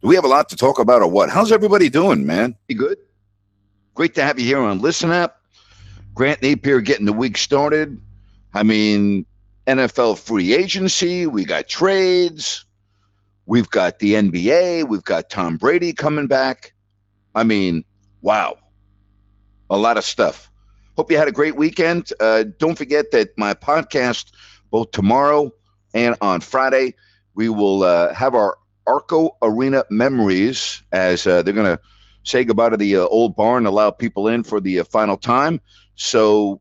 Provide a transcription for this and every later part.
Do we have a lot to talk about or what? How's everybody doing, man? You good? Great to have you here on Listen Up. Grant Napier getting the week started. I mean, NFL free agency, we got trades, we've got the NBA, we've got Tom Brady coming back. I mean, wow. A lot of stuff. Hope you had a great weekend. Uh, don't forget that my podcast, both tomorrow and on Friday, we will uh, have our Arco Arena memories as uh, they're going to say goodbye to the uh, old barn, allow people in for the uh, final time. So,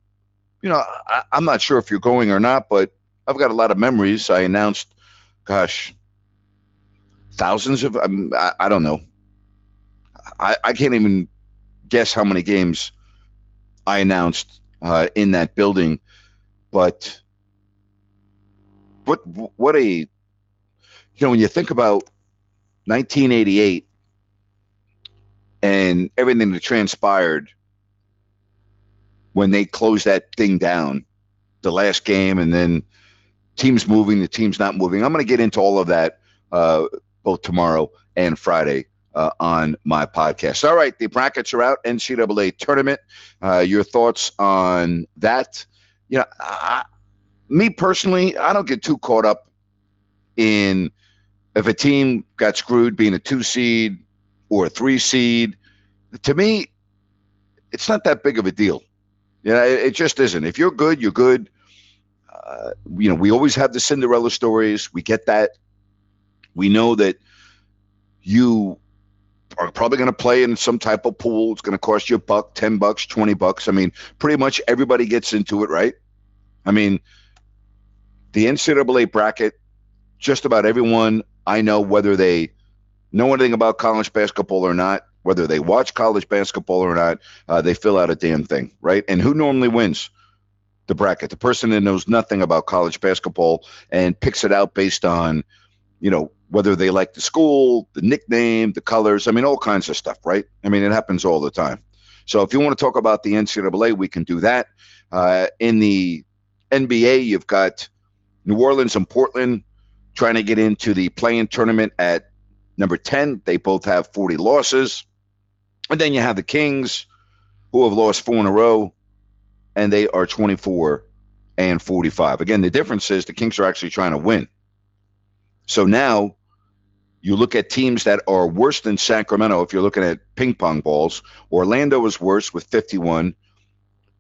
you know, I, I'm not sure if you're going or not, but I've got a lot of memories. I announced, gosh, thousands of, um, I, I don't know. I, I can't even guess how many games I announced uh, in that building, but what what a you know when you think about 1988 and everything that transpired when they closed that thing down the last game and then teams moving the teams not moving. I'm going to get into all of that uh, both tomorrow and friday uh, on my podcast. All right the brackets are out ncaa tournament. Uh, your thoughts on that? You know I, me personally, I don't get too caught up in if a team got screwed being a two seed or a three seed. To me, it's not that big of a deal. You know, it, it just isn't. If you're good, you're good. Uh, you know, we always have the Cinderella stories. We get that. We know that you are probably going to play in some type of pool. It's going to cost you a buck, 10 bucks, 20 bucks. I mean, pretty much everybody gets into it, right? I mean, the NCAA bracket, just about everyone I know, whether they know anything about college basketball or not, whether they watch college basketball or not, uh, they fill out a damn thing, right? And who normally wins the bracket? The person that knows nothing about college basketball and picks it out based on, you know, whether they like the school, the nickname, the colors. I mean, all kinds of stuff, right? I mean, it happens all the time. So if you want to talk about the NCAA, we can do that. Uh, in the NBA, you've got New Orleans and Portland trying to get into the play-in tournament at number 10. They both have 40 losses. And then you have the Kings, who have lost four in a row, and they are 24 and 45. Again, the difference is the Kings are actually trying to win. So now you look at teams that are worse than Sacramento. If you're looking at ping pong balls, Orlando is worse with 51.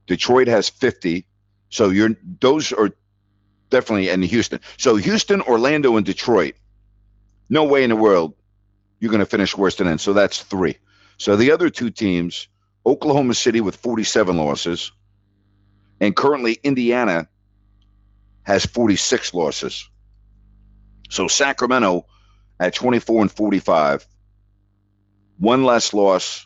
Detroit has 50. So you're those are definitely and Houston. So Houston, Orlando, and Detroit. No way in the world you're going to finish worse than them. So that's three. So the other two teams, Oklahoma City with 47 losses, and currently Indiana has 46 losses. So Sacramento at 24 and 45, one less loss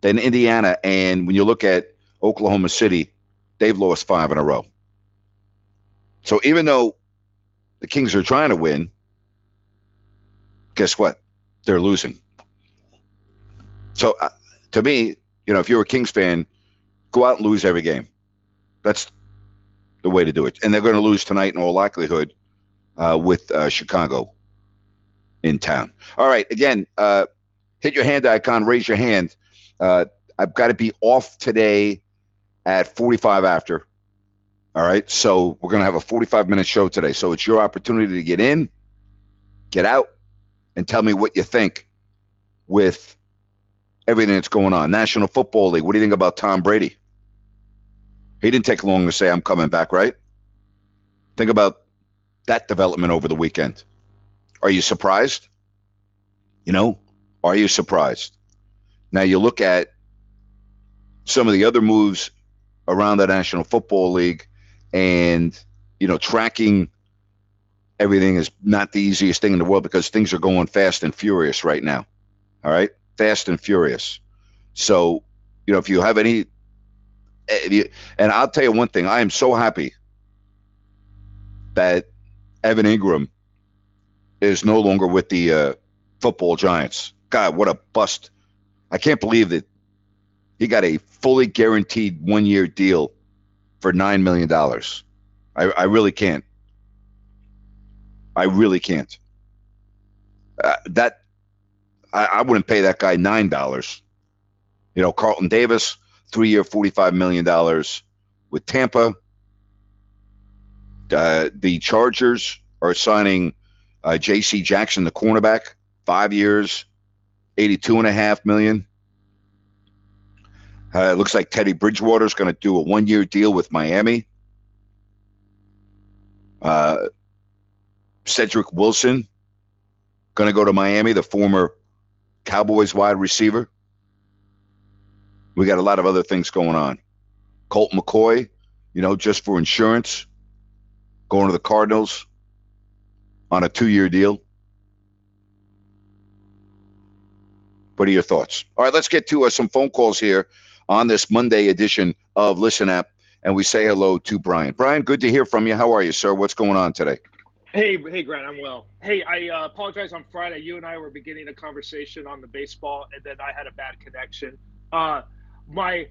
than Indiana. And when you look at Oklahoma City, they've lost five in a row. So even though the Kings are trying to win, guess what? They're losing. So uh, to me, you know, if you're a Kings fan, go out and lose every game. That's the way to do it. And they're going to lose tonight in all likelihood uh, with uh, Chicago in town. All right. Again, uh, hit your hand icon, raise your hand. Uh, I've got to be off today at 45 after. All right. So we're going to have a 45 minute show today. So it's your opportunity to get in, get out, and tell me what you think with everything that's going on. National Football League. What do you think about Tom Brady? He didn't take long to say, I'm coming back, right? Think about that development over the weekend. Are you surprised? You know, are you surprised? Now you look at some of the other moves around the National Football League and, you know, tracking everything is not the easiest thing in the world because things are going fast and furious right now. All right? Fast and furious. So, you know, if you have any, and I'll tell you one thing, I am so happy that Evan Engram is no longer with the uh, football giants. God, what a bust. I can't believe that he got a fully guaranteed one year deal for $9 million. I, I really can't. I really can't. Uh, that I, I, wouldn't pay that guy nine dollars. You know, Carlton Davis, three year, forty five million dollars with Tampa. Uh, the Chargers are signing uh, J.C. Jackson, the cornerback, five years, eighty-two and a half million. Uh, it looks like Teddy Bridgewater is going to do a one-year deal with Miami. Uh, Cedric Wilson going to go to Miami, the former Cowboys wide receiver. We got a lot of other things going on. Colt McCoy, you know, just for insurance, going to the Cardinals on a two year deal. What are your thoughts? All right, let's get to uh, some phone calls here on this Monday edition of Listen App, and we say hello to Brian. Brian, good to hear from you. How are you, sir? What's going on today? Hey, hey, Grant, I'm well. Hey, I uh, apologize on Friday. You and I were beginning a conversation on the baseball, and then I had a bad connection. Uh, my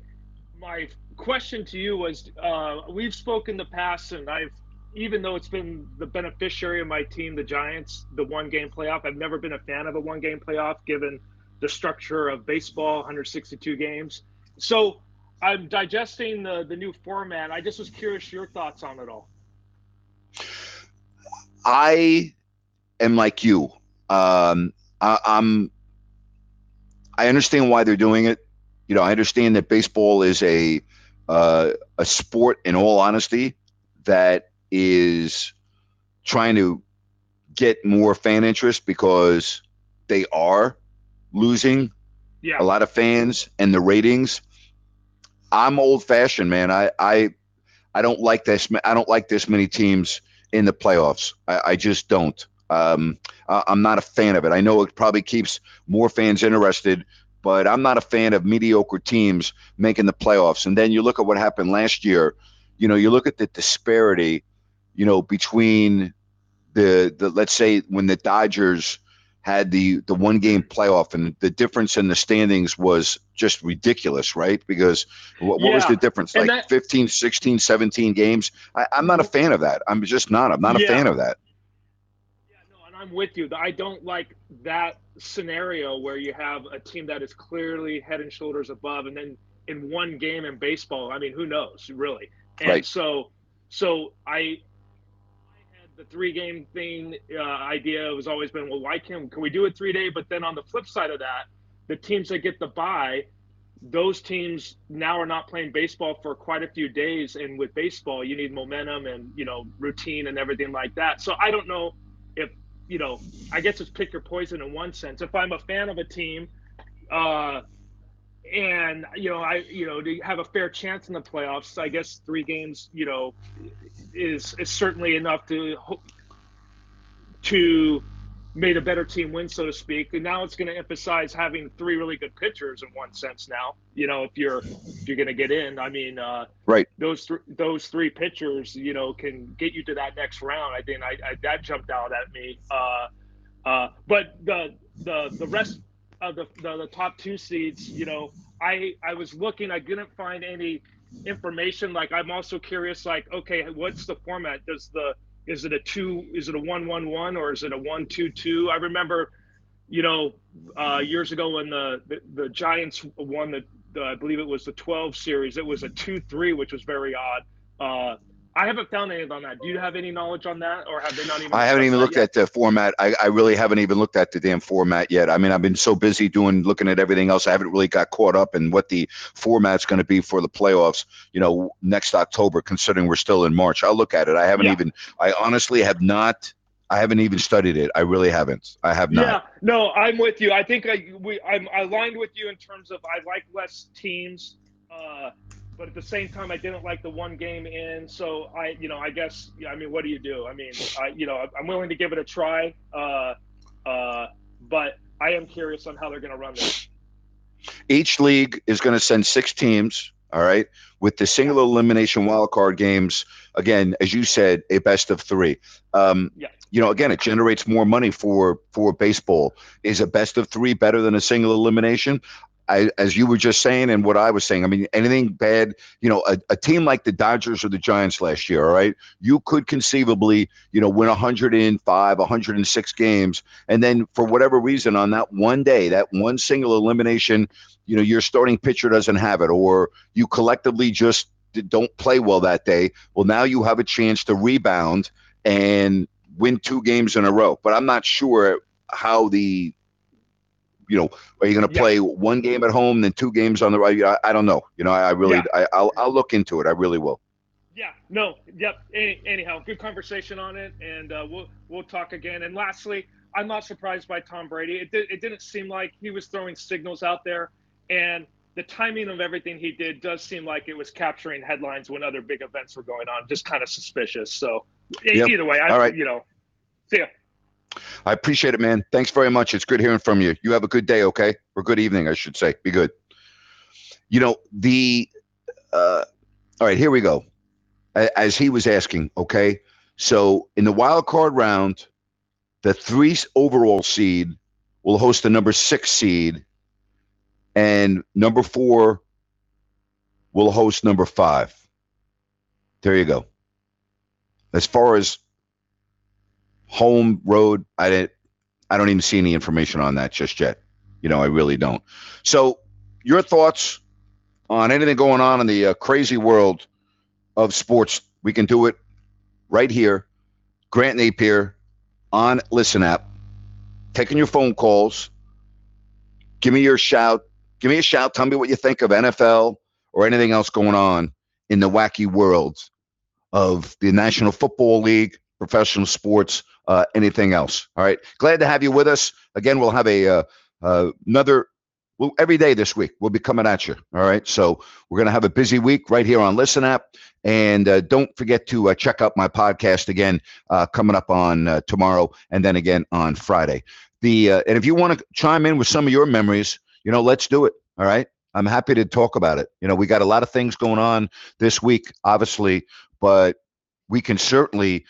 my question to you was: uh, We've spoken in the past, and I've even though it's been the beneficiary of my team, the Giants, the one game playoff. I've never been a fan of a one game playoff, given the structure of baseball, 162 games. So I'm digesting the the new format. I just was curious your thoughts on it all. I am like you. Um, I, I'm. I understand why they're doing it. You know, I understand that baseball is a uh, a sport, in all honesty, that is trying to get more fan interest because they are losing yeah. a lot of fans and the ratings. I'm old fashioned, man. I, I I don't like this. I don't like this many teams in the playoffs. I, I just don't. Um, I'm not a fan of it. I know it probably keeps more fans interested, but I'm not a fan of mediocre teams making the playoffs. And then you look at what happened last year. You know, you look at the disparity, you know, between the the let's say when the Dodgers had the the one game playoff and the difference in the standings was just ridiculous right? Because what, what was the difference? Like that, 15 16 17 games? I, am not a fan of that. I'm just not. I'm not yeah. a fan of that. Yeah no and i'm with you. I don't like that scenario where you have a team that is clearly head and shoulders above and then in one game in baseball. I mean who knows really? And right. so so i the three game thing uh, idea has always been, well, why can't can we do it three day? But then on the flip side of that, the teams that get the buy, those teams now are not playing baseball for quite a few days. And with baseball, you need momentum and you know routine and everything like that. So I don't know if you know. I guess it's pick your poison in one sense. If I'm a fan of a team. Uh, and you know, I you know to have a fair chance in the playoffs. I guess three games, you know, is is certainly enough to to made a better team win, so to speak. And now it's going to emphasize having three really good pitchers in one sense. Now, you know, if you're if you're going to get in, I mean, uh, right? Those th- those three pitchers, you know, can get you to that next round. I think I, I that jumped out at me. Uh, uh, but the the the rest of the, the the top two seeds, you know, I I was looking, I didn't find any information. Like I'm also curious, like, okay, what's the format? Does the is it a two? Is it a one one one or is it a one two two? I remember, you know, uh, years ago when the, the, the Giants won the, the, I believe it was the 12 series. It was a two three, which was very odd. Uh, I haven't found anything on that. Do you have any knowledge on that, or have they not even? I haven't even looked yet? at the format. I, I really haven't even looked at the damn format yet. I mean, I've been so busy doing looking at everything else. I haven't really got caught up in what the format's going to be for the playoffs. You know, next October, considering we're still in March. I'll look at it. I haven't Yeah. even. I honestly have not. I haven't even studied it. I really haven't. I have not. Yeah, no, I'm with you. I think I we I'm aligned with you in terms of I like less teams, uh, but at the same time I didn't like the one game in. So I, you know, I guess I mean, what do you do? I mean, I you know I'm willing to give it a try, uh, uh, but I am curious on how they're going to run this. each league is going to send six teams all right with the single elimination wild card games again as you said a best of three um, Yeah. you know again it generates more money for for baseball is a best of three better than a single elimination I, as you were just saying and what I was saying, I mean, anything bad, you know, a, a team like the Dodgers or the Giants last year, all right, you could conceivably, you know, win 105, 106 games. And then for whatever reason, on that one day, that one single elimination, you know, your starting pitcher doesn't have it, or you collectively just don't play well that day. Well, now you have a chance to rebound and win two games in a row. But I'm not sure how the you know, are you going to Yeah. play one game at home, then two games on the right? I, I don't know. You know, I, I really, Yeah. I, I'll, I'll look into it. I really will. Yeah, no, yep. Any, anyhow, good conversation on it, and uh, we'll we'll talk again. And lastly, I'm not surprised by Tom Brady. It did, it didn't seem like he was throwing signals out there, and the timing of everything he did does seem like it was capturing headlines when other big events were going on. Just kind of suspicious. So Yep. either way, I All right. you know, see ya. I appreciate it, man. Thanks very much. It's good hearing from you. You have a good day, okay? Or good evening, I should say. Be good. You know, the, uh, all right, here we go. As he was asking, okay? So in the wild card round, the three overall seed will host the number six seed, and number four will host number five. There you go. As far as home road, I didn't. I don't even see any information on that just yet. You know, I really don't. So, your thoughts on anything going on in the uh, crazy world of sports? We can do it right here. Grant Napier on Listen app, taking your phone calls. Give me your shout. Give me a shout. Tell me what you think of NFL or anything else going on in the wacky world of the National Football League, professional sports, uh, anything else. All right. Glad to have you with us. Again, we'll have a uh, uh, another well, every day this week. We'll be coming at you. All right. So we're going to have a busy week right here on Listen App. And uh, don't forget to uh, check out my podcast again uh, coming up on uh, tomorrow and then again on Friday. The uh, and if you want to chime in with some of your memories, you know, let's do it. All right. I'm happy to talk about it. You know, we got a lot of things going on this week, obviously, but we can certainly,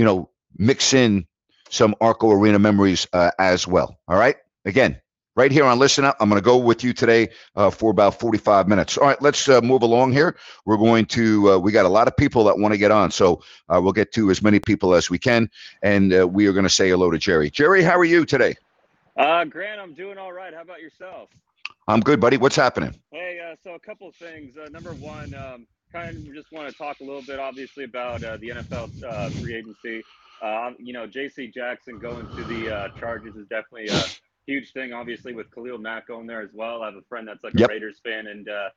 you know, mix in some Arco Arena memories uh, as well. All right. Again, right here on Listen Up, I'm going to go with you today uh, for about 45 minutes. All right, let's uh, move along here. We're going to, uh, we got a lot of people that want to get on. So uh, we'll get to as many people as we can. And uh, we are going to say hello to Jerry. Jerry, how are you today? Uh, Grant, I'm doing all right. How about yourself? I'm good, buddy. What's happening? Hey, uh, so a couple of things. Uh, number one, um, kind of just want to talk a little bit, obviously, about uh, the NFL uh, free agency. Uh, you know, J.C. Jackson going to the uh, Chargers is definitely a huge thing. Obviously, with Khalil Mack going there as well. I have a friend that's like Yep. a Raiders fan, and uh,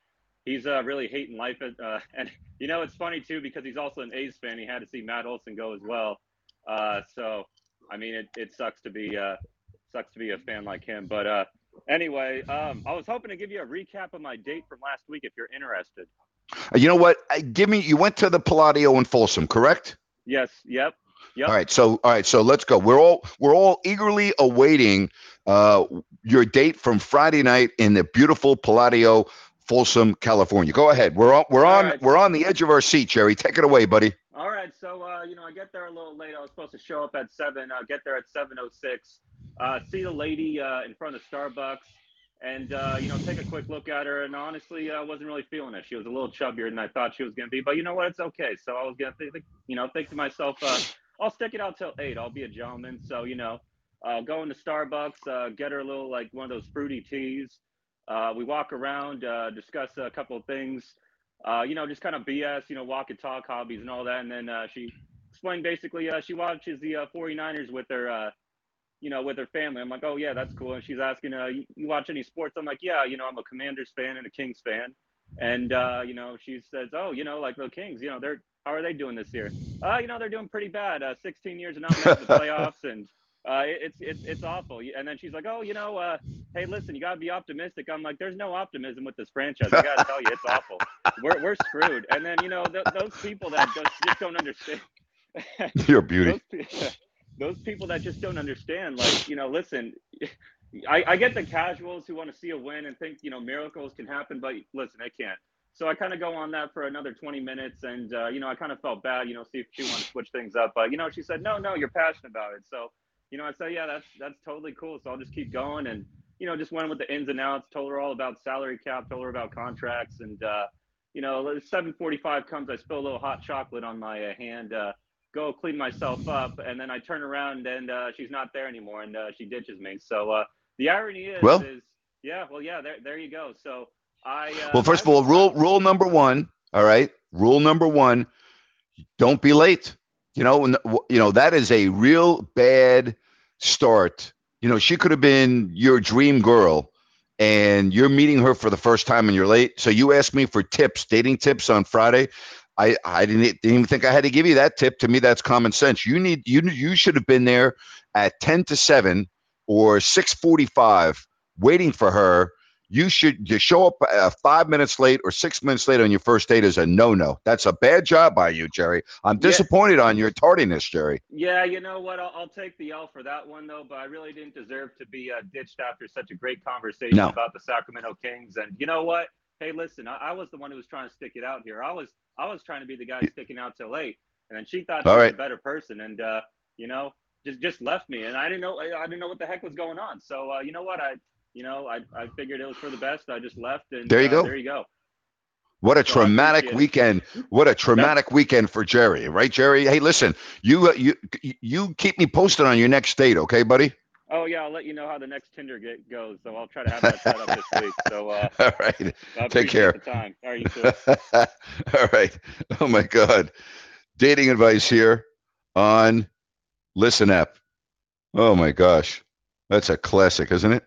he's uh, really hating life. At, uh, and you know, it's funny too because he's also an A's fan. He had to see Matt Olson go as well. Uh, so, I mean, it, it sucks to be uh, sucks to be a fan like him. But uh, anyway, um, I was hoping to give you a recap of my date from last week if you're interested. Uh, You know what? Give me, you went to the Palladio in Folsom, correct? Yes. Yep. Yep. All right, so all right, so let's go. We're all we're all eagerly awaiting uh, your date from Friday night in the beautiful Palladio, Folsom, California. Go ahead. We're on we're on right. we're on the edge of our seat, Jerry. Take it away, buddy. All right, so uh, you know, I get there a little late. I was supposed to show up at seven. Uh, get there at seven oh six. Uh, see the lady uh, in front of Starbucks, and uh, you know, take a quick look at her. And honestly, I wasn't really feeling it. She was a little chubbier than I thought she was going to be. But you know what? It's okay. So I was going to think, you know, think to myself, uh, I'll stick it out till eight. I'll be a gentleman. So you know, uh, go into Starbucks, uh, get her a little like one of those fruity teas. Uh, we walk around, uh, discuss a couple of things. you know, just kind of BS, you know, walk and talk hobbies and all that. And then she explained basically she watches the uh, 49ers with her, you know, with her family. I'm like, oh yeah, that's cool. And she's asking, uh, you, you watch any sports? I'm like, yeah, you know, I'm a Commanders fan and a Kings fan. And uh, you know, she says, oh, you know, like the Kings, you know, they're how are they doing this year? Uh, you know, they're doing pretty bad. Uh, 16 years and not making the playoffs, and uh, it's it's it's awful. And then she's like, oh, you know, uh, hey, listen, you gotta be optimistic. I'm like, there's no optimism with this franchise. I gotta tell you, it's awful. We're we're screwed. And then you know, th- those people that just, just don't understand. You're a beauty. those, those people that just don't understand, like, you know, listen. I, I get the casuals who want to see a win and think you know miracles can happen, but listen, they can't. So I kind of go on that for another 20 minutes, and uh, you know I kind of felt bad, you know, see if she wanted to switch things up, but you know she said no, no, you're passionate about it. So you know I said yeah, that's that's totally cool. So I'll just keep going, and you know just went with the ins and outs, told her all about salary cap, told her about contracts, and uh, you know 7:45 comes, I spill a little hot chocolate on my uh, hand. Uh, go clean myself up, and then I turn around and uh, she's not there anymore, and uh, she ditches me. So uh, the irony is, Well- is yeah, well, yeah, there, there you go. So I uh, Well, first I of all, rule rule number one. All right, rule number one: don't be late. You know, and, you know that is a real bad start. You know, she could have been your dream girl, and you're meeting her for the first time, and you're late. So you asked me for tips, dating tips on Friday. I I didn't, didn't even think I had to give you that tip. To me, that's common sense. You need you you should have been there at ten to seven or six forty five, waiting for her you should to show up uh, five minutes late or six minutes late on your first date is a no-no. That's a bad job by you, Jerry. I'm Yeah. disappointed on your tardiness, Jerry. Yeah, you know what? I'll, I'll take the L for that one though. But I really didn't deserve to be uh, ditched after such a great conversation No. about the Sacramento Kings. And you know what? Hey, listen, I, I was the one who was trying to stick it out here. I was I was trying to be the guy sticking out till late, and then she thought she was right. a better person, and uh, you know, just just left me, and I didn't know I, didn't know what the heck was going on. So uh, you know what? I you know I, I figured it was for the best. I just left, and There you uh, go. There you go. What a So traumatic weekend! What a traumatic weekend for Jerry, right, Jerry? Hey, listen, you uh, you you keep me posted on your next date, okay, buddy? Oh yeah, I'll let you know how the next Tinder get goes. So I'll try to have that set up this week. So uh, All right, I Take care. The time. All right, you too. all right. Oh my God, dating advice here on Listen App. Oh my gosh, that's a classic, isn't it?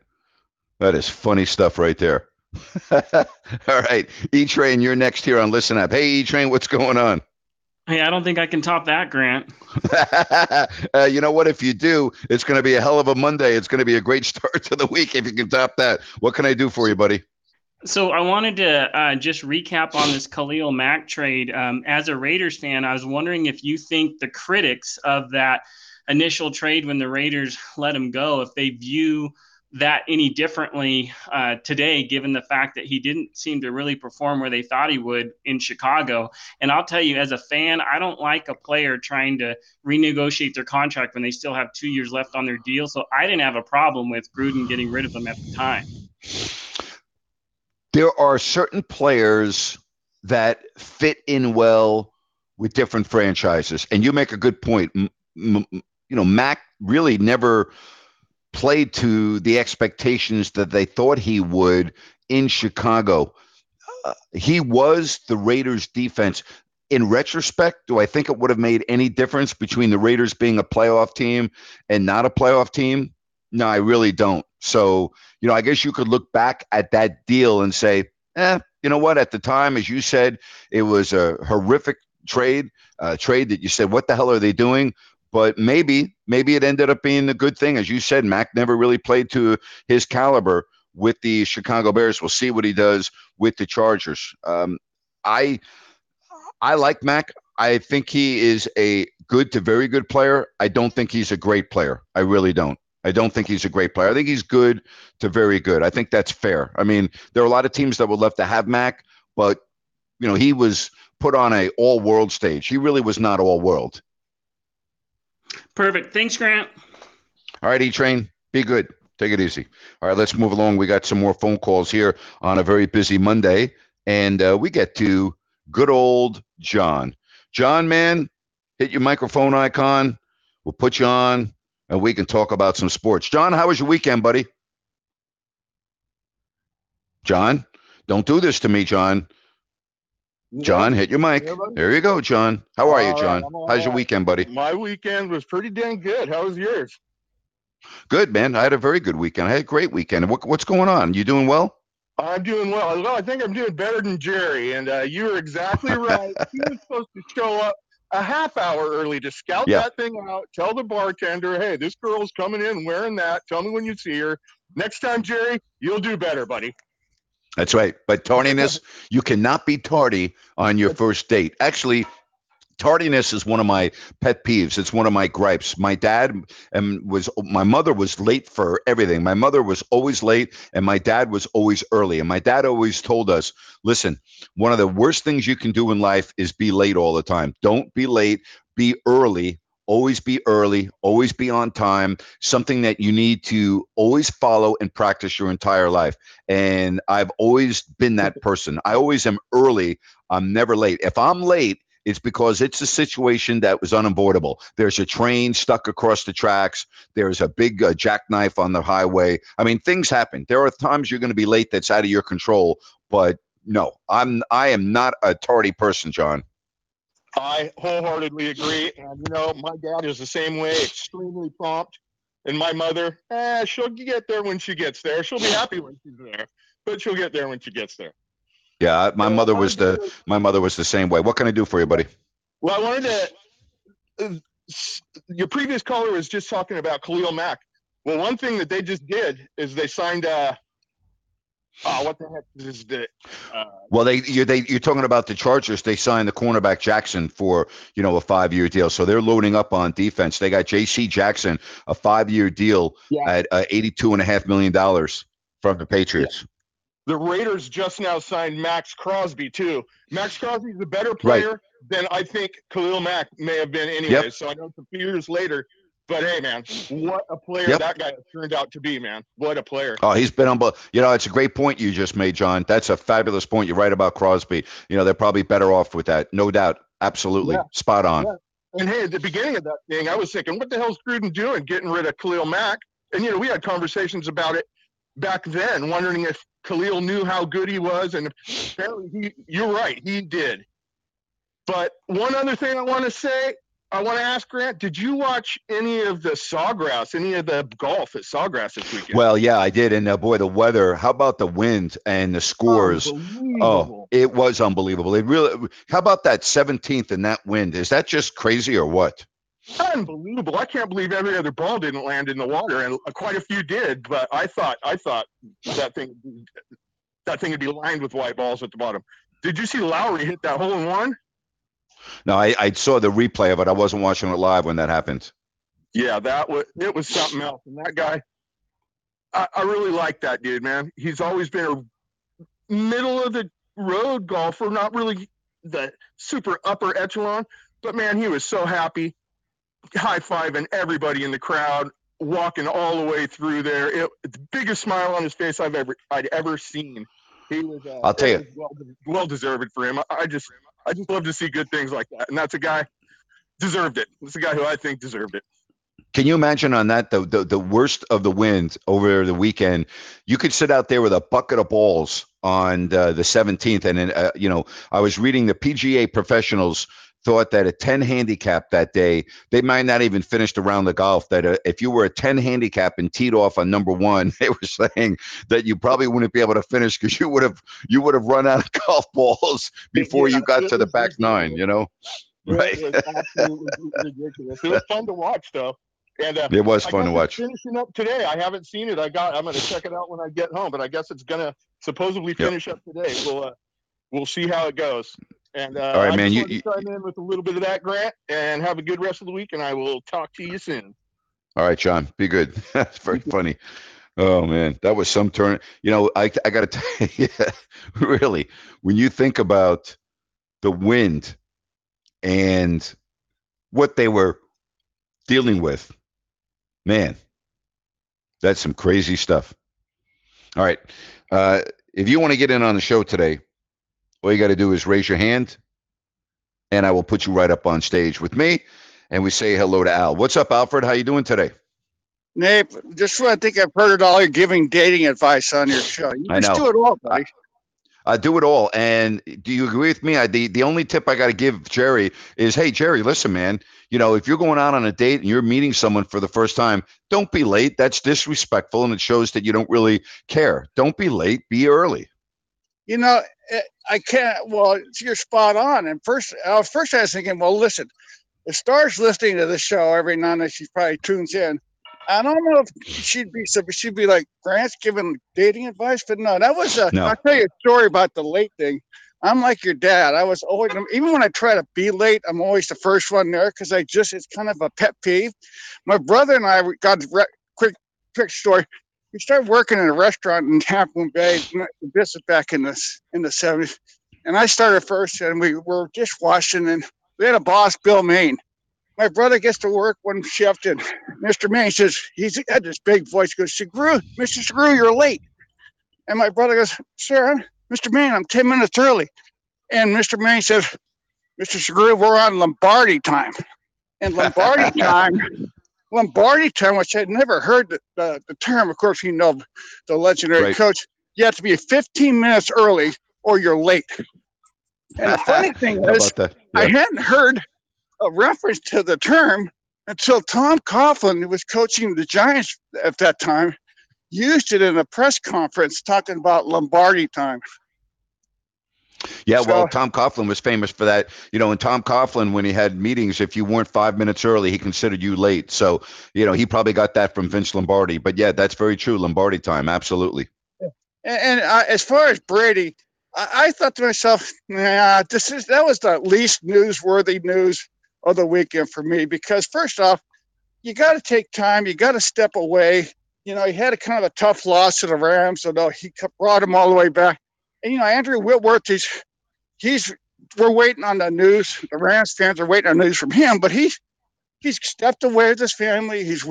That is funny stuff right there. All right, E Train, you're next here on Listen Up. Hey, E Train, what's going on? Hey, I don't think I can top that, Grant. uh, you know what? If you do, it's going to be a hell of a Monday. It's going to be a great start to the week if you can top that. What can I do for you, buddy? So I wanted to uh, just recap on this Khalil Mack trade. Um, as a Raiders fan, I was wondering if you think the critics of that initial trade when the Raiders let him go, if they view that any differently uh, today, given the fact that he didn't seem to really perform where they thought he would in Chicago. And I'll tell you, as a fan, I don't like a player trying to renegotiate their contract when they still have two years left on their deal. So I didn't have a problem with Gruden getting rid of him at the time. there are certain players that fit in well with different franchises, and you make a good point. M- m- you know, Mack really never played to the expectations that they thought he would in Chicago. Uh, he was the Raiders' defense. In retrospect, do I think it would have made any difference between the Raiders being a playoff team and not a playoff team? No, I really don't. So, you know, I guess you could look back at that deal and say, eh, you know what? At the time, as you said, it was a horrific trade, uh, trade that you said, what the hell are they doing? But maybe, maybe it ended up being a good thing. As you said, Mack never really played to his caliber with the Chicago Bears. We'll see what he does with the Chargers. Um, I, I like Mack. I think he is a good to very good player. I don't think he's a great player. I really don't. I don't think he's a great player. I think he's good to very good. I think that's fair. I mean, there are a lot of teams that would love to have Mack, but you know, he was put on a all world stage. He really was not all world. Perfect. Thanks, Grant. All right, E Train, be good. Take it easy. All right, let's move along. We got some more phone calls here on a very busy Monday, and uh, we get to good old John. John, man, hit your microphone icon. We'll put you on, and we can talk about some sports. John, how was your weekend, buddy? John, don't do this to me, John. John, hit your mic. There you go, John. How are you, John? How's your weekend, buddy? My weekend was pretty dang good. How was yours? Good, man. I had a very good weekend. I had a great weekend. What, what's going on? You doing well? I'm doing well. Well, I think I'm doing better than Jerry. And uh, you were exactly right. he was supposed to show up a half hour early to scout Yeah. that thing out. Tell the bartender, hey, this girl's coming in wearing that. Tell me when you see her. Next time, Jerry, you'll do better, buddy. That's right. But tardiness, you cannot be tardy on your first date. Actually, tardiness is one of my pet peeves. It's one of my gripes. My dad and was my mother was late for everything. My mother was always late and my dad was always early. And my dad always told us, listen, one of the worst things you can do in life is be late all the time. Don't be late, be early. Always be early, always be on time, something that you need to always follow and practice your entire life. And I've always been that person. I always am early. I'm never late. If I'm late, it's because it's a situation that was unavoidable. There's a train stuck across the tracks. There's a big uh, jackknife on the highway. I mean, things happen. There are times you're going to be late that's out of your control. But no, I'm I am not a tardy person, John. I wholeheartedly agree. And, you know, my dad is the same way, extremely prompt. And my mother, eh, she'll get there when she gets there. She'll be happy when she's there, but she'll get there when she gets there. Yeah, my mother was the my mother was the same way. What can I do for you, buddy? Well, I wanted to. uh, Your previous caller was just talking about Khalil Mack. Well, one thing that they just did is they signed. Uh, oh, what the heck is the? Uh, Well, they you're they you're talking about the Chargers. They signed the cornerback Jackson for you know a five year deal, so they're loading up on defense. They got J.C. Jackson a five year deal Yeah. at uh, eighty two and a half million dollars from the Patriots. the Raiders just now signed Maxx Crosby too. Maxx Crosby is a better player than I think Khalil Mack may have been anyway. Yep. So I know it's a few years later, but hey, man, what a player Yep. that guy turned out to be, man. What a player. Oh, he's been unbelievable. You know, it's a great point you just made, John. That's a fabulous point. You're right about Crosby. You know, they're probably better off with that, no doubt. Absolutely, Yeah. spot on. Yeah. And hey, at the beginning of that thing, I was thinking, what the hell's Gruden doing getting rid of Khalil Mack? And you know, we had conversations about it back then, wondering if Khalil knew how good he was, and apparently he you're right, he did. But one other thing I want to say, I want to ask Grant, did you watch any of the Sawgrass, any of the golf at Sawgrass this weekend? Well, yeah, I did. And uh, boy, the weather. How about the wind and the scores? Oh, it was unbelievable. It really. How about that 17th and that wind? Is that just crazy or what? Unbelievable! I can't believe every other ball didn't land in the water, and quite a few did. But I thought, I thought that thing, that thing would be lined with white balls at the bottom. Did you see Lowry hit that hole in one? No, I, I saw the replay of it. I wasn't watching it live when that happened. Yeah, that was it was something else. And that guy, I, I really like that dude, man. He's always been a middle of the road golfer, not really the super upper echelon, but man, he was so happy, high fiving everybody in the crowd, walking all the way through there. It, the biggest smile on his face I've ever I'd ever seen. He was. Uh, I'll tell you. well, well deserved for him. I, I just I just love to see good things like that, and that's a guy deserved it. That's a guy who I think deserved it. Can you imagine on that the, the the worst of the wind over the weekend? You could sit out there with a bucket of balls on the 17th, and uh, you know I was reading the PGA professionals thought that a 10 handicap that day they might not even finish the round of golf. That uh, if you were a 10 handicap and teed off on number one, they were saying that you probably wouldn't be able to finish because you would have you would have run out of golf balls before you got to the back nine. You know, right? It was absolutely ridiculous. It was fun to watch, though. And uh, It was I fun to watch. Finishing up today. I haven't seen it. I got. I'm going to check it out when I get home. But I guess it's going to supposedly Yep. finish up today. We'll uh, we'll see how it goes. And uh, All right, I man, you- to chime in with a little bit of that, Grant, and have a good rest of the week. And I will talk to you soon. All right, John, be good. That's very funny. Oh man, that was some turn. You know, I I got to tell you, really, when you think about the wind and what they were dealing with, man, that's some crazy stuff. All right, uh, if you want to get in on the show today, all you got to do is raise your hand, and I will put you right up on stage with me, and we say hello to Al. What's up, Alfred? How you doing today? Nape, just when I think I've heard it all, you're giving dating advice on your show. You I just know. do it all, buddy. I do it all. And do you agree with me? I, the the only tip I got to give Jerry is, hey Jerry, listen, man. You know, if you're going out on a date and you're meeting someone for the first time, don't be late. That's disrespectful, and it shows that you don't really care. Don't be late. Be early. You know, I can't. Well, you're spot on. And first, uh, first I was thinking, well, listen, if Star's listening to the show every now and then, she probably tunes in. I don't know if she'd be so she'd be like Grant's giving dating advice, but no, that was a. No. will tell you a story about the late thing. I'm like your dad. I was always even when I try to be late, I'm always the first one there because I just it's kind of a pet peeve. My brother and I got re- quick quick story. We started working in a restaurant in Moon Bay. This is back in the in the 70s, and I started first, and we were dishwashing, and we had a boss, Bill Main my brother gets to work one shift and Mr. Main says, he's had this big voice, goes, Screw, Mr. Screw, you're late. And my brother goes, Sir, Mr. Main, I'm 10 minutes early. And Mr. Main says, Mr. Screw, we're on Lombardi time. And Lombardi time, Lombardi term, which I'd never heard the, the, the term. Of course, you know the legendary Right. coach. You have to be 15 minutes early or you're late. And the funny thing is, that? I hadn't heard a reference to the term until Tom Coughlin, who was coaching the Giants at that time, used it in a press conference talking about Lombardi time. Yeah, well, Tom Coughlin was famous for that. You know, and Tom Coughlin, when he had meetings, if you weren't five minutes early, he considered you late. So, you know, he probably got that from Vince Lombardi. But yeah, that's very true. Lombardi time, absolutely. And, and uh, as far as Brady, I, I thought to myself, nah, this is that was the least newsworthy news of the weekend for me because first off, you got to take time, you got to step away. You know, he had a kind of a tough loss to the Rams, although he brought him all the way back. And you know, Andrew Whitworth, he's he's we're waiting on the news. The Rams fans are waiting on news from him, but he's he's stepped away with his family. He's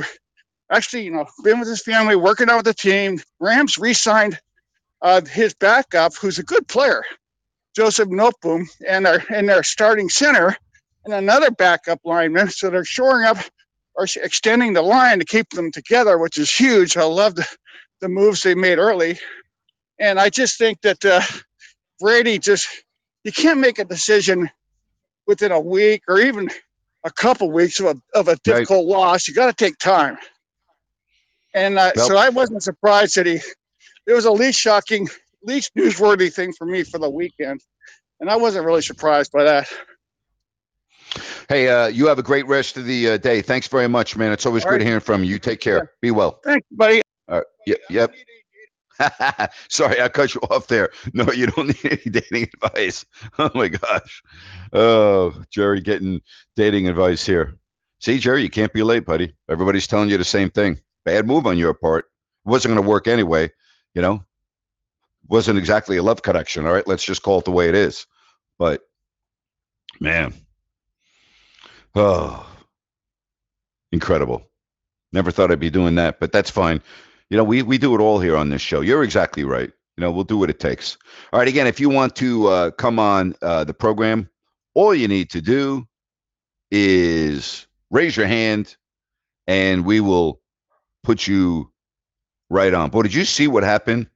actually, you know, been with his family, working out with the team. Rams re-signed uh, his backup, who's a good player, Joseph Noteboom, and their and their starting center, and another backup lineman. So they're shoring up or extending the line to keep them together, which is huge. I love the, the moves they made early, and I just think that uh, Brady just you can't make a decision within a week or even a couple weeks of a, of a difficult loss. You got to take time. And uh, Well- so I wasn't surprised that he, it was a least shocking, least newsworthy thing for me for the weekend. And I wasn't really surprised by that. Hey, uh, you have a great rest of the uh, day. Thanks very much, man. It's always All good right. hearing from you. Take care. Be well. Thanks, buddy. All right. Yep. Yep. Sorry, I cut you off there. No, you don't need any dating advice. Oh my gosh. Oh, Jerry getting dating advice here. See, Jerry, you can't be late, buddy. Everybody's telling you the same thing. Bad move on your part. Wasn't going to work anyway. You know, wasn't exactly a love connection. All right, let's just call it the way it is. But man, oh, incredible. Never thought I'd be doing that, but that's fine. You know, we we do it all here on this show. You're exactly right. You know, we'll do what it takes. All right. Again, if you want to uh, come on uh, the program, all you need to do is raise your hand, and we will put you right on. But did you see what happened?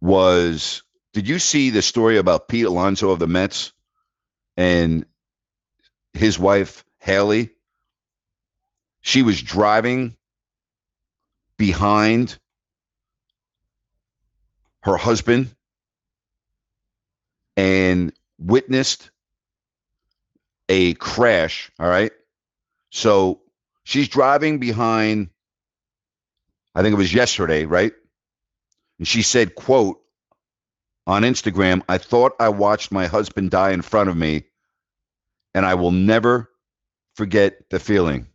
Was did you see the story about Pete Alonso of the Mets and his wife Haley? She was driving behind her husband and witnessed a crash. All right. So she's driving behind, I think it was yesterday, right? And she said, quote, on Instagram, I thought I watched my husband die in front of me, and I will never forget the feeling.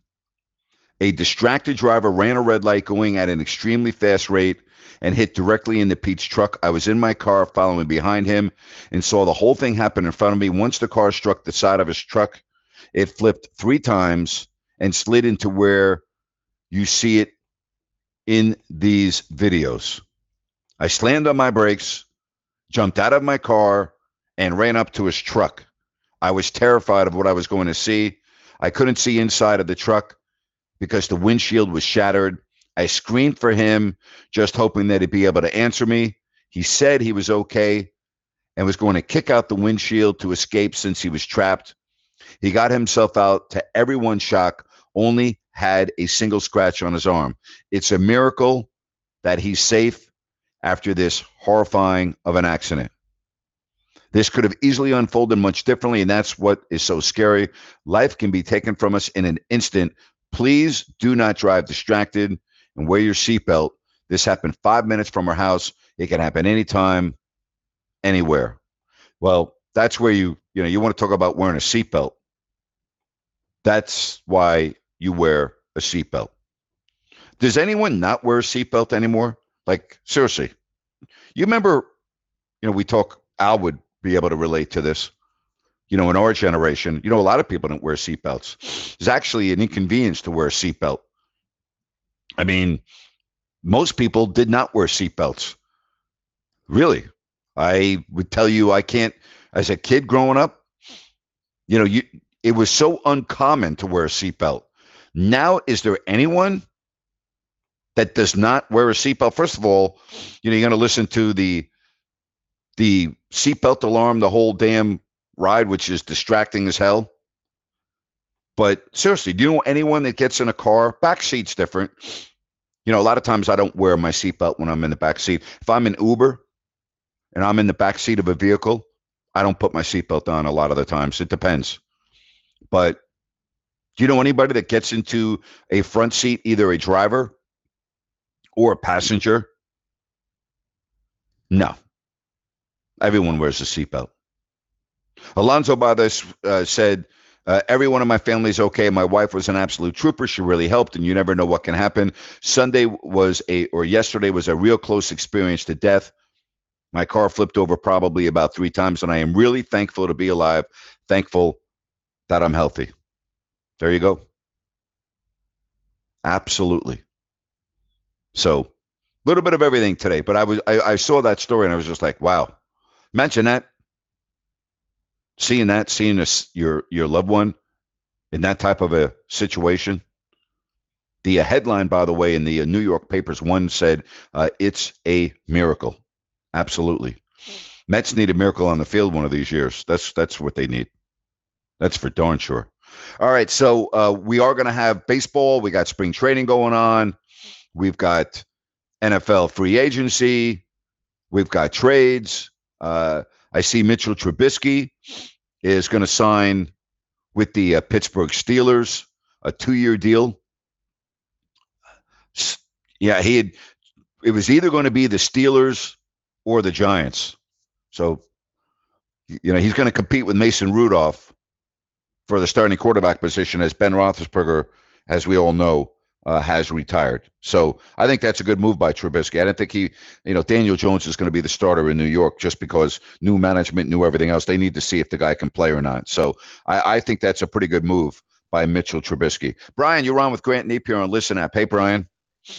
A distracted driver ran a red light going at an extremely fast rate and hit directly into Pete's truck. I was in my car following behind him and saw the whole thing happen in front of me. Once the car struck the side of his truck, it flipped three times and slid into where you see it in these videos. I slammed on my brakes, jumped out of my car, and ran up to his truck. I was terrified of what I was going to see. I couldn't see inside of the truck because the windshield was shattered. I screamed for him, just hoping that he'd be able to answer me. He said he was okay and was going to kick out the windshield to escape since he was trapped. He got himself out to everyone's shock, only had a single scratch on his arm. It's a miracle that he's safe after this horrifying of an accident. This could have easily unfolded much differently, and that's what is so scary. Life can be taken from us in an instant. Please do not drive distracted and wear your seatbelt. This happened five minutes from our house. It can happen anytime, anywhere. Well, that's where you, you know, you want to talk about wearing a seatbelt. That's why you wear a seatbelt. Does anyone not wear a seatbelt anymore? Like, seriously. You remember, you know, we talk, Al would be able to relate to this. You know, in our generation, you know, a lot of people don't wear seatbelts. It's actually an inconvenience to wear a seatbelt. I mean, most people did not wear seatbelts. Really. I would tell you I can't as a kid growing up, you know, you it was so uncommon to wear a seatbelt. Now, is there anyone that does not wear a seatbelt? First of all, you know, you're going to listen to the the seatbelt alarm the whole damn ride, which is distracting as hell. But seriously, do you know anyone that gets in a car? Back seat's different. You know, a lot of times I don't wear my seatbelt when I'm in the back seat. If I'm in Uber and I'm in the back seat of a vehicle, I don't put my seatbelt on a lot of the times. It depends. But do you know anybody that gets into a front seat, either a driver or a passenger? No. Everyone wears a seatbelt. Alonzo Badas uh, said, uh, Everyone in my family is okay. My wife was an absolute trooper. She really helped, and you never know what can happen. Sunday was a, or yesterday was a real close experience to death. My car flipped over probably about three times, and I am really thankful to be alive, thankful that I'm healthy. There you go. Absolutely. So, a little bit of everything today, but I was I, I saw that story and I was just like, wow. Mention that. Seeing that, seeing this, your your loved one in that type of a situation. The uh, headline, by the way, in the uh, New York papers, one said, uh, "It's a miracle." Absolutely. Mets need a miracle on the field one of these years. That's that's what they need. That's for darn sure. All right, so uh, we are going to have baseball. We got spring training going on. We've got NFL free agency. We've got trades. Uh, I see Mitchell Trubisky is going to sign with the uh, Pittsburgh Steelers a two-year deal. Yeah, he had. It was either going to be the Steelers or the Giants. So, you know, he's going to compete with Mason Rudolph for the starting quarterback position as Ben Roethlisberger, as we all know, uh, has retired. So I think that's a good move by Trubisky. I don't think he, you know, Daniel Jones is going to be the starter in New York just because new management, new everything else. They need to see if the guy can play or not. So I, I think that's a pretty good move by Mitchell Trubisky. Brian, you're on with Grant Neep here on Listen App. Hey, Brian. Hey,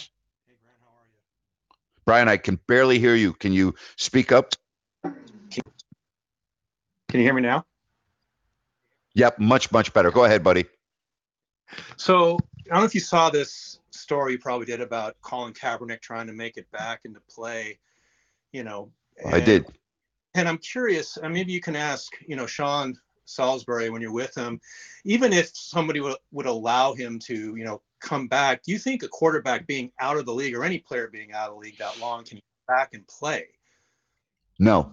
Grant, how are you? Brian, I can barely hear you. Can you speak up? Can you hear me now? Yep, much, much better. Go ahead, buddy. So I don't know if you saw this story you probably did about Colin Kaepernick trying to make it back into play, you know. I did. And I'm curious, and maybe you can ask, you know, Sean Salisbury when you're with him, even if somebody would, would allow him to, you know, come back, do you think a quarterback being out of the league or any player being out of the league that long can come back and play? No.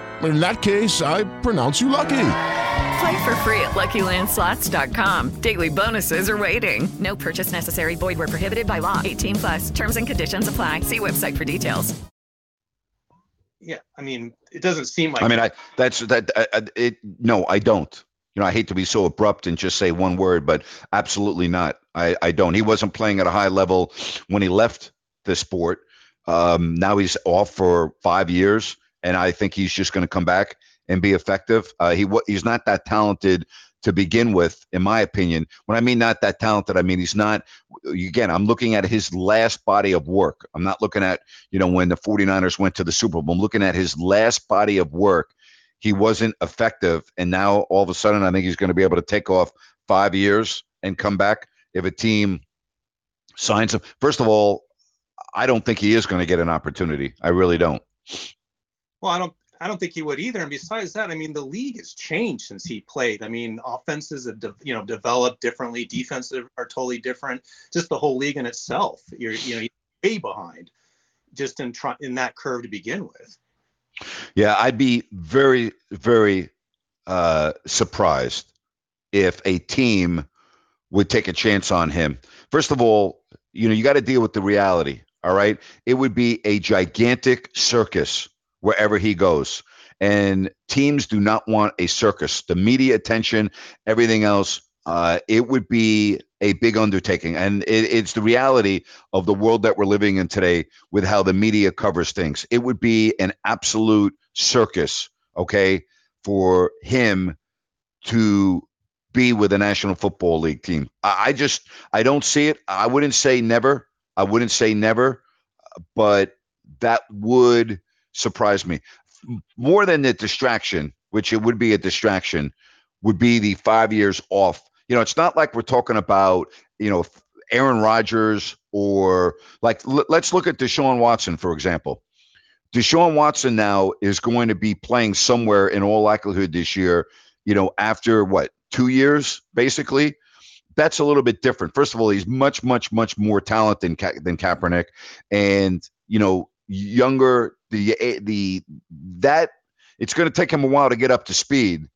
In that case, I pronounce you lucky. Play for free at LuckyLandSlots.com. Daily bonuses are waiting. No purchase necessary. Void were prohibited by law. 18 plus. Terms and conditions apply. See website for details. Yeah, I mean, it doesn't seem like. I mean, I that's that. I, I- it no, I don't. You know, I hate to be so abrupt and just say one word, but absolutely not. I, I don't. He wasn't playing at a high level when he left the sport. Um, now he's off for five years, and I think he's just going to come back and be effective. Uh, he he's not that talented to begin with, in my opinion. When I mean not that talented, I mean he's not. Again, I'm looking at his last body of work. I'm not looking at you know when the 49ers went to the Super Bowl. I'm looking at his last body of work he wasn't effective and now all of a sudden i think he's going to be able to take off five years and come back if a team signs him first of all i don't think he is going to get an opportunity i really don't Well, I don't. I don't think he would either. And besides that, I mean, the league has changed since he played. I mean, offenses have de- you know developed differently. Defenses are totally different. Just the whole league in itself, you're you know you're way behind, just in try- in that curve to begin with. yeah i'd be very very uh surprised if a team would take a chance on him first of all you know you got to deal with the reality all right it would be a gigantic circus wherever he goes. And teams do not want a circus. The media attention everything else uh, it would be a big undertaking. And it, it's the reality of the world that we're living in today with how the media covers things. It would be an absolute circus okay for him to be with the national football league team. I, I just i don't see it. I wouldn't say never. I wouldn't say never but that would surprise me more than the distraction which it would be a distraction would be the five years off you know it's not like we're talking about you know aaron rodgers or like l- let's look at deshaun watson for example deshaun watson now is going to be playing somewhere in all likelihood this year you know after what two years basically that's a little bit different. First of all, he's much, much, much more talented than, Ka- than Kaepernick, and you know, younger. The the that it's going to take him a while to get up to speed.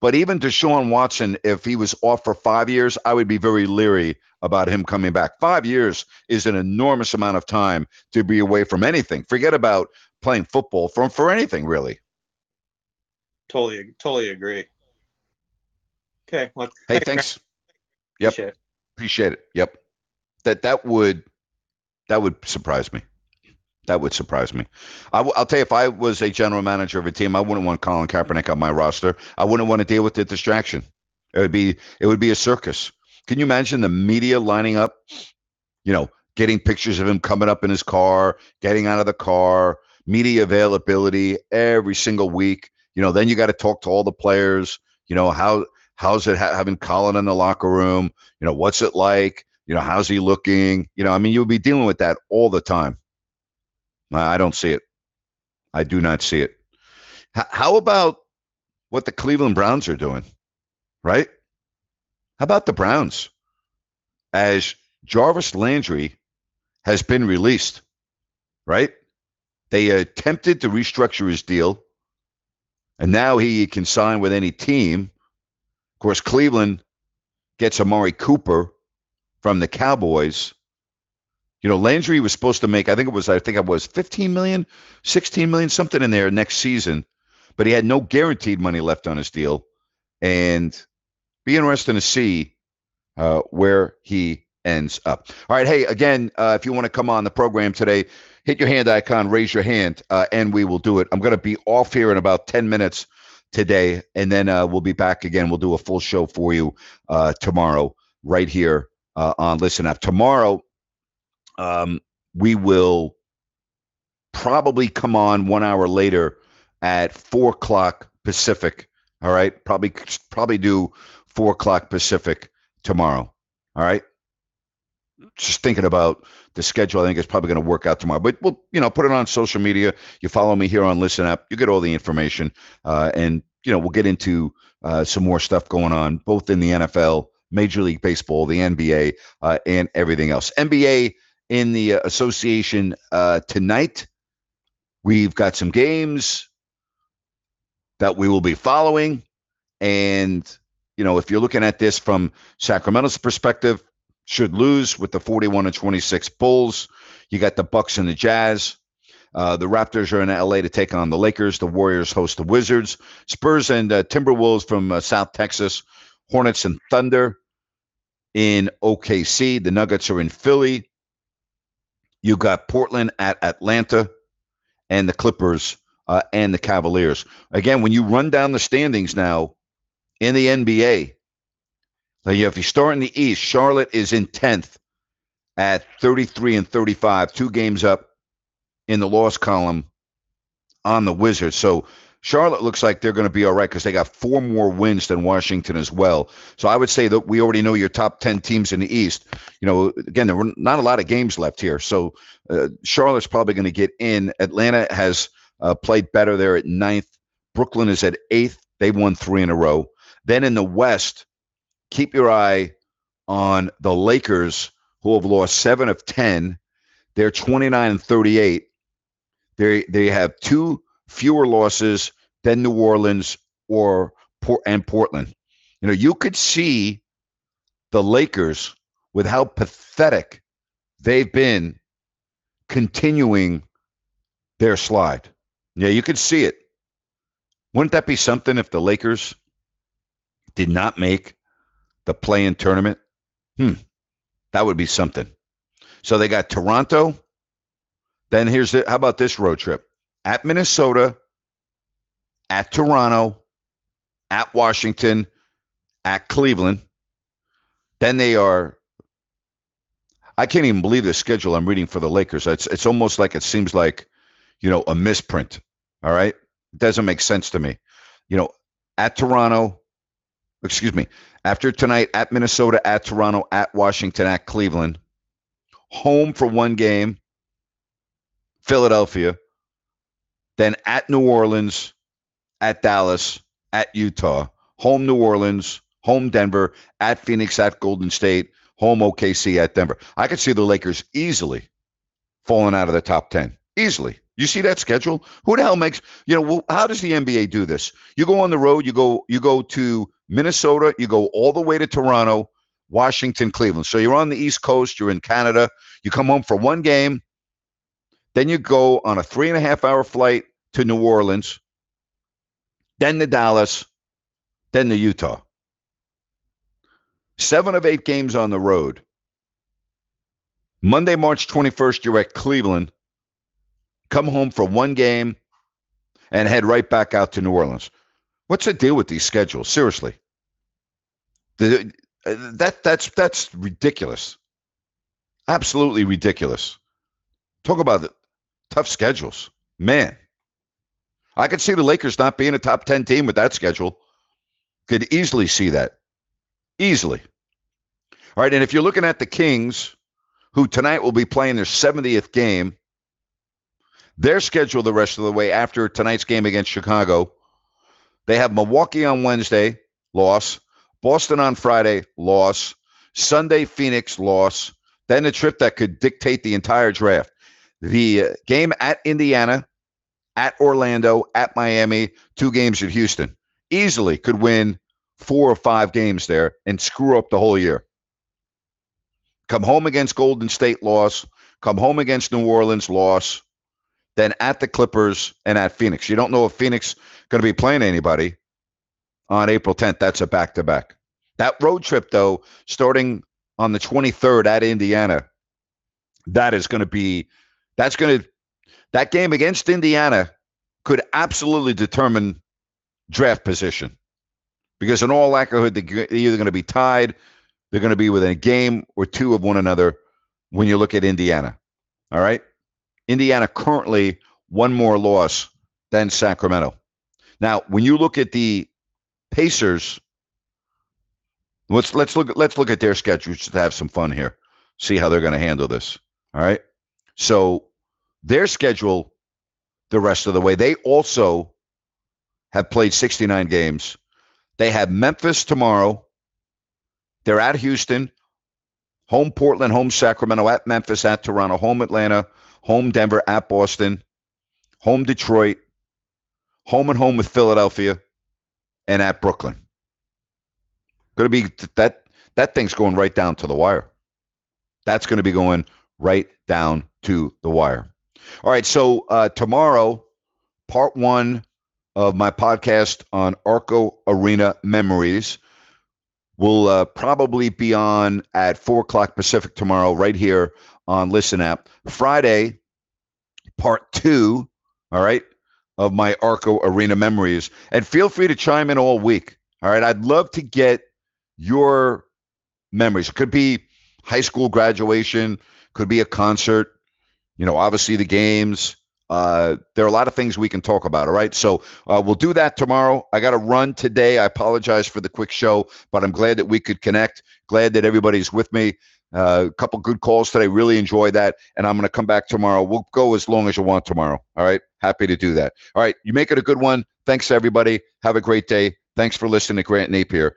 But even Deshaun Watson, if he was off for five years, I would be very leery about him coming back. Five years is an enormous amount of time to be away from anything. Forget about playing football from for anything really. Totally, totally agree. Okay. Well, Hey, thanks. Yep. Appreciate it. Appreciate it. Yep. That that would that would surprise me. That would surprise me. I w- I'll tell you, if I was a general manager of a team, I wouldn't want Colin Kaepernick on my roster. I wouldn't want to deal with the distraction. It would be it would be a circus. Can you imagine the media lining up? You know, getting pictures of him coming up in his car, getting out of the car, media availability every single week. You know, then you got to talk to all the players. You know how how's it ha- having Colin in the locker room? You know, what's it like? You know, how's he looking? You know, I mean, you'll be dealing with that all the time. I don't see it. I do not see it. H- how about what the Cleveland Browns are doing? Right? How about the Browns? As Jarvis Landry has been released, right? They attempted to restructure his deal, and now he can sign with any team. Of course, Cleveland gets Amari Cooper from the Cowboys. You know, Landry was supposed to make, I think it was, I think it was 15 million, 16 million, something in there next season, but he had no guaranteed money left on his deal. And be interesting to see uh, where he ends up. All right. Hey, again, uh, if you want to come on the program today, hit your hand icon, raise your hand, uh, and we will do it. I'm going to be off here in about 10 minutes today, and then uh, we'll be back again. We'll do a full show for you uh, tomorrow, right here uh, on Listen Up. Tomorrow, um, we will probably come on one hour later at four o'clock Pacific. All right, probably probably do four o'clock Pacific tomorrow. All right. Just thinking about the schedule, I think it's probably going to work out tomorrow. But we'll, you know, put it on social media. You follow me here on Listen Up. You get all the information, uh, and you know, we'll get into uh, some more stuff going on both in the NFL, Major League Baseball, the NBA, uh, and everything else. NBA in the uh, association uh, tonight. We've got some games. that we will be following. And, you know, if you're looking at this from Sacramento's perspective, should lose with the 41 and 26 Bulls. You got the Bucks and the Jazz. Uh, the Raptors are in LA to take on the Lakers. The Warriors host the Wizards. Spurs and uh, Timberwolves from uh, South Texas. Hornets and Thunder in OKC. The Nuggets are in Philly. You got Portland at Atlanta and the Clippers uh, and the Cavaliers. Again, when you run down the standings now in the NBA, if you start in the East, Charlotte is in 10th at 33 and 35, two games up in the loss column on the Wizards. So Charlotte looks like they're going to be all right because they got four more wins than Washington as well. So I would say that we already know your top 10 teams in the East. You know, again, there were not a lot of games left here. So uh, Charlotte's probably going to get in. Atlanta has uh, played better there at ninth. Brooklyn is at eighth. They won three in a row. Then in the West, keep your eye on the Lakers, who have lost seven of 10. They're 29 and 38. They, they have two fewer losses than New Orleans or and Portland. You know, you could see the Lakers with how pathetic they've been continuing their slide. Yeah, you could see it. Wouldn't that be something if the Lakers did not make the play in tournament? Hmm. That would be something. So they got Toronto. Then here's the how about this road trip? At Minnesota, at Toronto, at Washington, at Cleveland. Then they are I can't even believe the schedule I'm reading for the Lakers. It's it's almost like it seems like, you know, a misprint. All right? It doesn't make sense to me. You know, at Toronto, excuse me, after tonight at Minnesota, at Toronto, at Washington, at Cleveland, home for one game, Philadelphia, then at New Orleans, at Dallas, at Utah, home New Orleans, home Denver, at Phoenix, at Golden State, home OKC at Denver. I could see the Lakers easily falling out of the top 10. Easily. You see that schedule? Who the hell makes, you know, well, how does the NBA do this? You go on the road, you go you go to Minnesota, you go all the way to Toronto, Washington, Cleveland. So you're on the East Coast, you're in Canada, you come home for one game, then you go on a three and a half hour flight to New Orleans, then to Dallas, then to Utah. Seven of eight games on the road. Monday, March 21st, you're at Cleveland. Come home for one game and head right back out to New Orleans. What's the deal with these schedules? Seriously. The, that that's that's ridiculous. Absolutely ridiculous. Talk about the tough schedules. Man. I could see the Lakers not being a top 10 team with that schedule. Could easily see that. Easily. All right. And if you're looking at the Kings, who tonight will be playing their 70th game, their schedule the rest of the way after tonight's game against Chicago. They have Milwaukee on Wednesday, loss. Boston on Friday, loss. Sunday, Phoenix, loss. Then a trip that could dictate the entire draft. The uh, game at Indiana, at Orlando, at Miami, two games at Houston. Easily could win four or five games there and screw up the whole year. Come home against Golden State, loss. Come home against New Orleans, loss. Then at the Clippers and at Phoenix. You don't know if Phoenix going to be playing anybody on April 10th. That's a back to back. That road trip, though, starting on the 23rd at Indiana, that is going to be, that's going to, that game against Indiana could absolutely determine draft position. Because in all likelihood they're either going to be tied they're going to be within a game or two of one another when you look at indiana. All right? Indiana currently one more loss than sacramento. Now when you look at the pacers let's let's look let's look at their schedule just to have some fun here. See how they're going to handle this. All right? So their schedule the rest of the way they also have played 69 games they have Memphis tomorrow. They're at Houston, home Portland, home Sacramento, at Memphis, at Toronto, home Atlanta, home Denver, at Boston, home Detroit, home and home with Philadelphia, and at Brooklyn. Going to be that that thing's going right down to the wire. That's going to be going right down to the wire. All right, so uh, tomorrow, part one of my podcast on Arco Arena Memories will uh, probably be on at four o'clock Pacific tomorrow, right here on Listen App. Friday, part two, all right, of my Arco Arena Memories. And feel free to chime in all week. All right, I'd love to get your memories. It could be high school graduation, could be a concert, you know, obviously the games. Uh, there are a lot of things we can talk about. All right. So uh, we'll do that tomorrow. I got to run today. I apologize for the quick show, but I'm glad that we could connect. Glad that everybody's with me. Uh, a couple good calls today. Really enjoy that. And I'm going to come back tomorrow. We'll go as long as you want tomorrow. All right. Happy to do that. All right. You make it a good one. Thanks, everybody. Have a great day. Thanks for listening to Grant Napier.